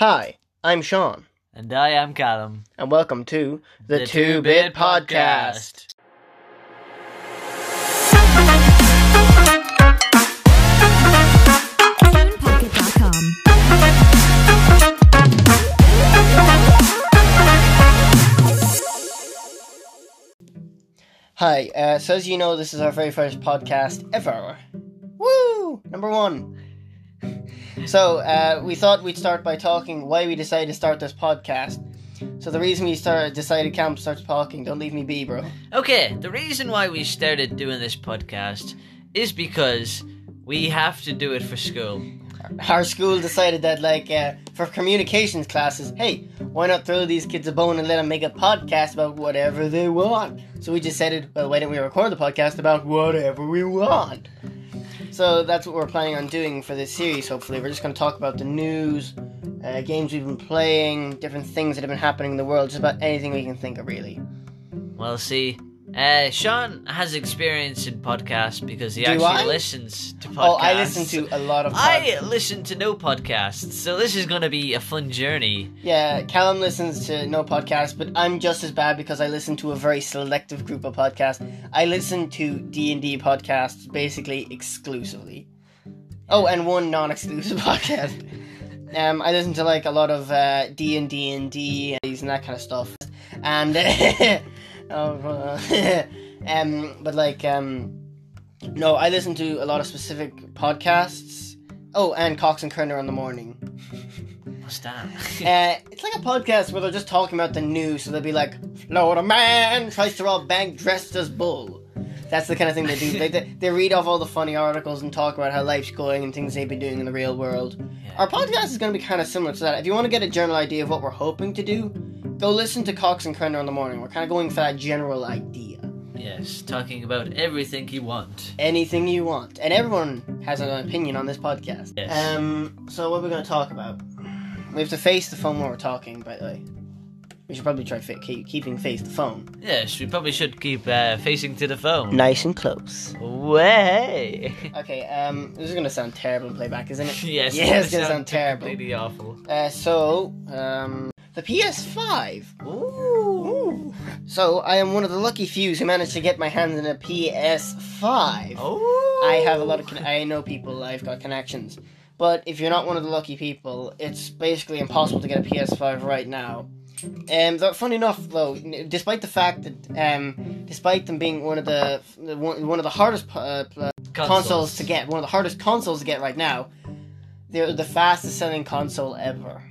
Hi, I'm Sean, And I am Callum. and welcome to the, Two Bit Podcast. TunePocket.com. Hi, uh, so as you know, this is our very first podcast ever. Woo! Number one. So, uh, we thought we'd start by talking why we decided to start this podcast. So, the reason we started, decided Camp starts talking, don't leave me be, bro. Okay, the reason why we started doing this podcast is because we have to do it for school. Our school decided that, like, uh, for communications classes, hey, why not throw these kids a bone and let them make a podcast about whatever they want? So we decided, well, why don't we record the podcast about whatever we want? So that's what we're planning on doing for this series, hopefully. We're just going to talk about the news, uh, games we've been playing, different things that have been happening in the world, just about anything we can think of, really. Well, see, uh, Sean has experience in podcasts because he Do actually I? listens to podcasts. Oh, I listen to a lot of I listen to no podcasts, so this is going to be a fun journey. Yeah, Callum listens to no podcast, but I'm just as bad because I listen to a very selective group of podcasts. I listen to D and D podcasts basically exclusively. Oh, and one non-exclusive podcast. Um, I listen to like a lot of uh, D and D and D and that kind of stuff, and oh, uh, um, but like um, no, I listen to a lot of specific podcasts. Oh, and Cox and Kerner in the morning. What's that? Uh, it's like a podcast where they're just talking about the news. So they'll be like, Florida man tries to rob bank dressed as bull. That's the kind of thing they do. They, they, they read off all the funny articles and talk about how life's going and things they've been doing in the real world. Yeah. Our podcast is going to be kind of similar to that. If you want to get a general idea of what we're hoping to do, go listen to Cox and Kerner in the morning. We're kind of going for that general idea. yes, talking about everything you want. Anything you want. And everyone has an opinion on this podcast. Yes. Um, so what are we going to talk about? We have to face the phone while we're talking, by the way. We should probably try fa- keep, keeping face the phone. Yes, we probably should keep uh, facing to the phone. Nice and close. Way. Okay, um, this is going to sound terrible in playback, isn't it? yes, Yeah, it's gonna sound terrible. Completely awful. Uh, so, um, the PS5. Ooh. So, I am one of the lucky few who managed to get my hands on a PS5. Oh. I have a lot of. Con- I know people. I've got connections. But if you're not one of the lucky people, it's basically impossible to get a PS5 right now. Um, though, funny enough, though, despite the fact that, um, despite them being one of the one, of the hardest uh, pl- consoles. to get, one of the hardest consoles to get right now, they're the fastest selling console ever.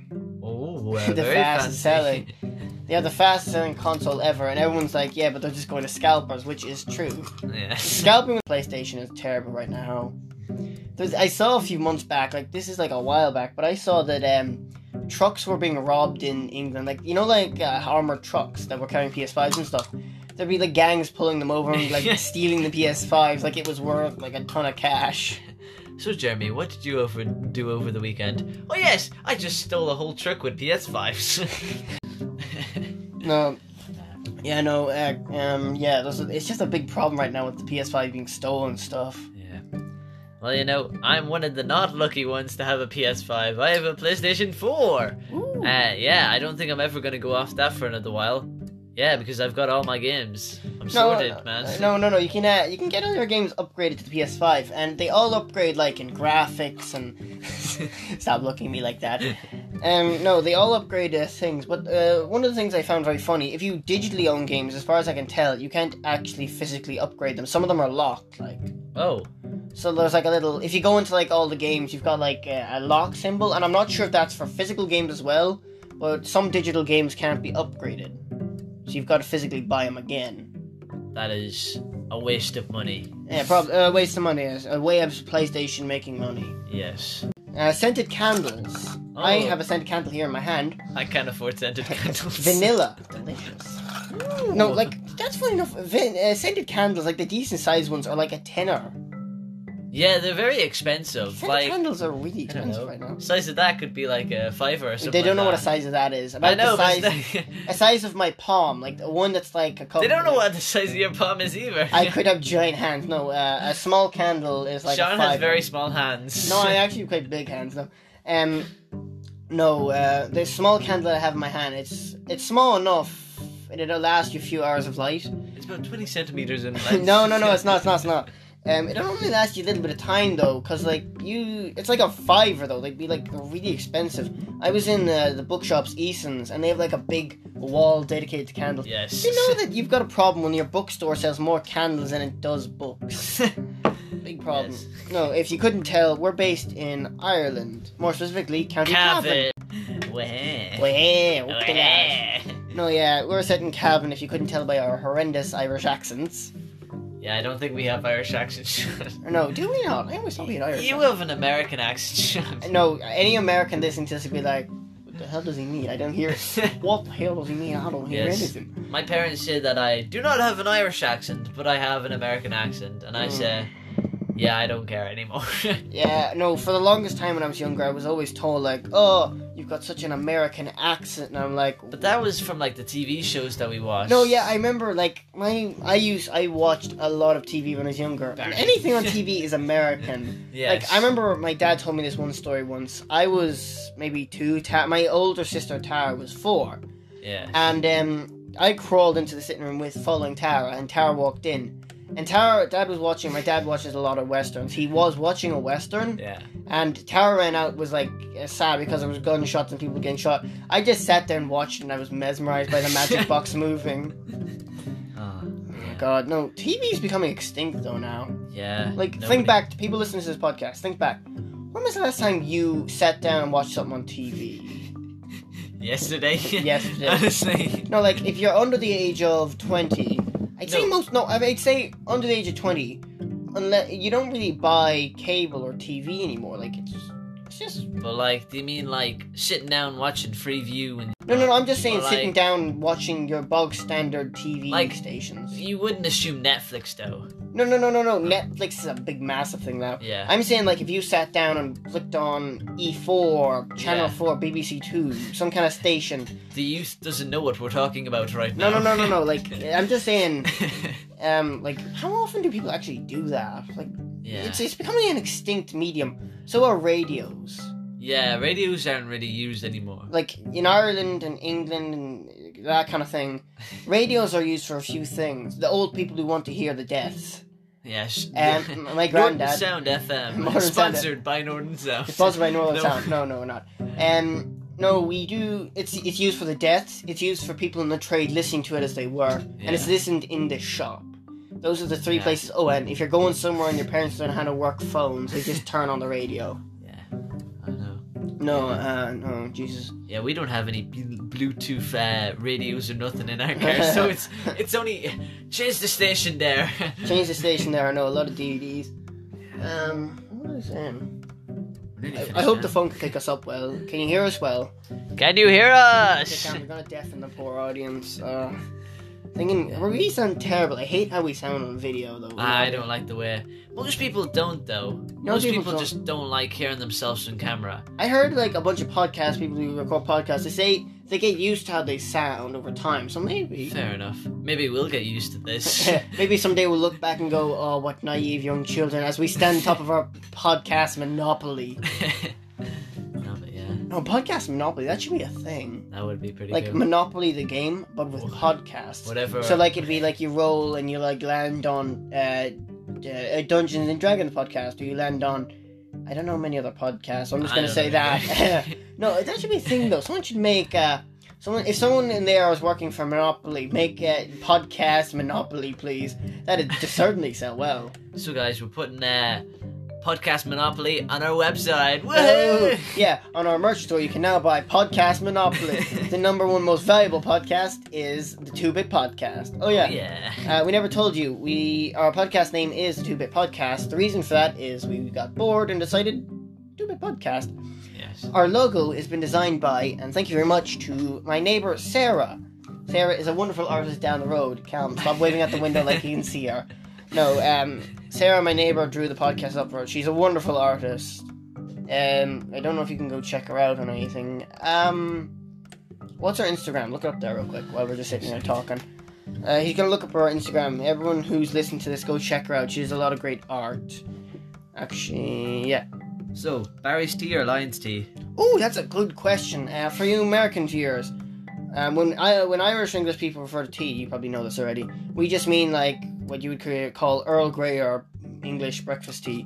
Uh, The very fastest fancy. They are the fastest selling console ever, and everyone's like, yeah, but they're just going to scalpers, which is true. yeah. Scalping with PlayStation is terrible right now. There's, I saw a few months back, like this is like a while back, but I saw that um, trucks were being robbed in England. Like you know, like uh, armored trucks that were carrying PS5s and stuff. There'd be like gangs pulling them over and like stealing the PS5s, like it was worth like a ton of cash. So, Jeremy, what did you over do over the weekend? Oh yes, I just stole a whole truck with PS5s. No, yeah, no, uh, um, yeah, it's just a big problem right now with the PS5 being stolen stuff. yeah. Well, you know, I'm one of the not lucky ones to have a PS5. I have a PlayStation 4. Ooh. Uh, yeah, I don't think I'm ever gonna go off that for another while. Yeah, because I've got all my games. I'm sorted, no, man. No, no, no. You can uh, you can get all your games upgraded to the PS5, and they all upgrade like in graphics and. Stop looking at me like that. Um, no, they all upgrade uh, things. But uh, one of the things I found very funny: if you digitally own games, as far as I can tell, you can't actually physically upgrade them. Some of them are locked, like. Oh, So there's like a little. If you go into like all the games, you've got like a, a lock symbol, and I'm not sure if that's for physical games as well. But some digital games can't be upgraded, so you've got to physically buy them again. That is a waste of money. Yeah, probably a waste of money. A way of PlayStation making money. Yes. Uh, scented candles. I Oh. have a scented candle here in my hand. I can't afford scented candles. Vanilla, delicious. No, like that's funny enough. Vin- uh, scented candles, like the decent sized ones, are like a tenner. Yeah, they're very expensive. Like, candles are really expensive right now. Size of that could be like a fiver or something. They don't know like what a size of that is. About I know, the size, a size of my palm, like the one that's like a couple. they don't know what the size of your palm is either. I could have giant hands. No, uh, a small candle is like. a Sean has very small hands. No, I actually have quite big hands though. Um, No, uh, the small candle that I have in my hand, it's it's small enough, and it'll last you a few hours of light. It's about 20 centimeters in length. no, no, no, it's not, it's not, it's not. Um, it'll only last you a little bit of time though, cause like you, it's like a fiver though. They'd be like really expensive. I was in uh, the bookshops Eason's, and they have like a big wall dedicated to candles. Yes. You know that you've got a problem when your bookstore sells more candles than it does books? Big problem. Yes. No, if you couldn't tell, we're based in Ireland, more specifically County Cavan. Cavan. Wah. Wah, what the lad. Wah. No, yeah, we're set in Cavan. If you couldn't tell by our horrendous Irish accents. Yeah, I don't think we have Irish accents. Or no, do we not? I always thought we had Irish. you have an American accent. No, any American listening to this would be like, "What the hell does he mean? I don't hear. what the hell does he mean? I don't hear Yes. anything." My parents say that I do not have an Irish accent, but I have an American accent, and I Mm. say, yeah, I don't care anymore. Yeah, no. For the longest time when I was younger, I was always told like, "Oh, you've got such an American accent," and I'm like, but that was from like the TV shows that we watched. No, yeah, I remember like my I used I watched a lot of TV when I was younger. And anything on TV is American. yeah. Like I remember my dad told me this one story once. I was maybe two. Ta- my older sister Tara was four, Yeah. and um, I crawled into the sitting room with following Tara, and Tara walked in. And Tara, Dad was watching. My dad watches a lot of westerns. He was watching a western, Yeah. and Tara ran out was like sad because there was gunshots and people getting shot. I just sat there and watched, and I was mesmerized by the magic box moving. Oh, Oh God, no! TV is becoming extinct though now. yeah. Like, Nobody- think back to people listening to this podcast. Think back. When was the last time you sat down and watched something on TV? Yesterday. Yesterday. Honestly. No, like if you're under the age of twenty, I'd say No. most. No, I'd say under the age of twenty, unless you don't really buy cable or TV anymore. Like it's just But like, do you mean like sitting down watching Freeview and? no, no, no. I'm just saying sitting like- down watching your bog standard TV Like- stations. You wouldn't assume Netflix though. No, no, no, no, no. Netflix is a big, massive thing now. Yeah. I'm saying like if you sat down and clicked on E4, Channel Yeah. 4, BBC 2, some kind of station. the youth doesn't know what we're talking about right now. No, no, no, no, no. Like I'm just saying, um, like how often do people actually do that? Like yeah. it's it's becoming an extinct medium. So are radios. Yeah, radios aren't really used anymore. Like in Ireland and England and that kind of thing, radios are used for a few things. The old people who want to hear the deaths. Yes. Um, my granddad. Sound FM, Sound sponsored by Northern Sound. It's sponsored by Northern No. Sound. No, no, we're not. Um, no, we do. It's it's used for the deaths. It's used for people in the trade listening to it as they work, and it's listened in the shop. Those are the three Yeah. places. Oh, and if you're going somewhere and your parents don't know how to work phones, they just turn on the radio. Yeah, I know. No, uh, no, Jesus. Yeah, we don't have any Bluetooth uh, radios or nothing in our car, so it's it's only change the station there. Change the station there. I know a lot of DVDs. Um, what was I saying? I, I hope now. the phone can pick us up well. Can you hear us well? Can you hear us? We're gonna deafen the poor audience. Uh, thinking, we sound terrible. I hate how we sound on video though. I don't like the way. Most people don't though. Most people people, don't. just don't like hearing themselves on camera. I heard like a bunch of podcast people who record podcasts. They say they get used to how they sound over time. So maybe, Fair enough. Maybe we'll get used to this. maybe someday we'll look back and go, "Oh, what naive young children!" As we stand on top of our podcast monopoly. no, but yeah, No, podcast monopoly. That should be a thing. that would be pretty Like good. Monopoly the game, but with Wha- podcasts. Whatever. So like it'd be like you roll and you like land on uh, uh Dungeons and Dragons podcast, or you land on. I don't know many other podcasts. I'm just I gonna say that. no, that should be a thing though. Someone should make uh, someone if someone in there is working for Monopoly, make a podcast Monopoly, please. That'd certainly sell well. so guys, we're putting uh, podcast Monopoly on our website. Woohoo! yeah, on our merch store, you can now buy Podcast Monopoly. the number one most valuable podcast is the Two Bit Podcast. Oh yeah. yeah. Uh, we never told you. We our podcast name is the Two Bit Podcast. The reason for that is we got bored and decided Two Bit Podcast. Yes. Our logo has been designed by, and thank you very much to my neighbor Sarah. Sarah is a wonderful artist down the road. Calm, stop waving out the window like you can see her. No, um, Sarah, my neighbor, drew the podcast up for us. She's a wonderful artist. Um, I don't know if you can go check her out or anything. Um, what's her Instagram? Look it up there real quick while we're just sitting here talking. Uh, he's gonna look up her Instagram. Everyone who's listening to this, go check her out. She has a lot of great art. Actually, yeah. So, Barry's tea or Lion's tea? Oh, that's a good question. Uh, for you American viewers, um, when I when Irish English people refer to tea, you probably know this already. We just mean like what you would call Earl Grey or English breakfast tea.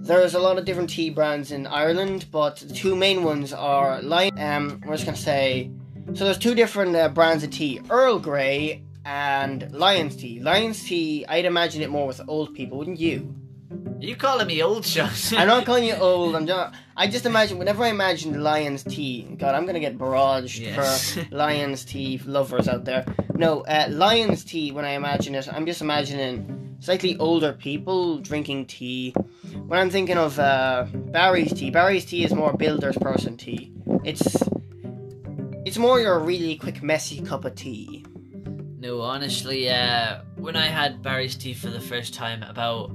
There's a lot of different tea brands in Ireland, but the two main ones are Lion. Um, we're just gonna say. So there's two different uh, brands of tea: Earl Grey and Lyons Tea. Lyons Tea, I'd imagine it more with old people, wouldn't you? Are you calling me old, Sean? I'm not calling you old. I'm just. I just imagine whenever I imagine Lyons Tea. God, I'm gonna get barraged Yes. for Lyons Tea lovers out there. No, uh, Lyons Tea. When I imagine it, I'm just imagining slightly older people drinking tea. When I'm thinking of uh, Barry's tea, Barry's tea is more builder's person tea. It's it's more your really quick messy cup of tea. No, honestly, uh, when I had Barry's tea for the first time, about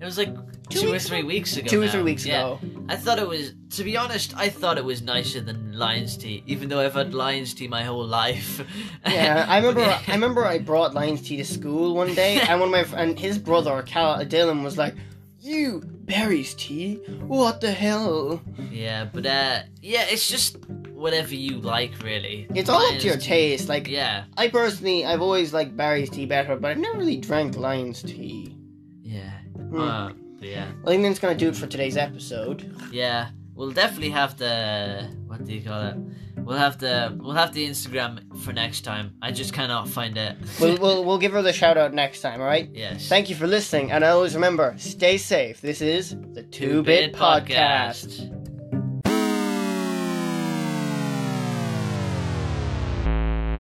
it was like Two two, or three weeks ago. Two or three weeks Yeah. ago. I thought it was, to be honest, I thought it was nicer than Lyons tea, even though I've had Lyons tea my whole life. Yeah, I remember. I remember I brought Lyons tea to school one day, and one of my and his brother Cal Dylan was like, "You Barry's tea? What the hell?" yeah, but uh, yeah, it's just whatever you like, really. It's all up to your tea- taste. Like Yeah, I personally, I've always liked Barry's tea better, but I've never really drank Lyons tea. Yeah. Hmm. Uh, yeah, I think that's gonna do it for today's episode. yeah. We'll definitely have the what do you call it? We'll have the we'll have the Instagram for next time. I just cannot find it. We'll we'll, we'll give her the shout out next time. All right. yes. Thank you for listening, and always remember, stay safe. This is the Two Bit Podcast.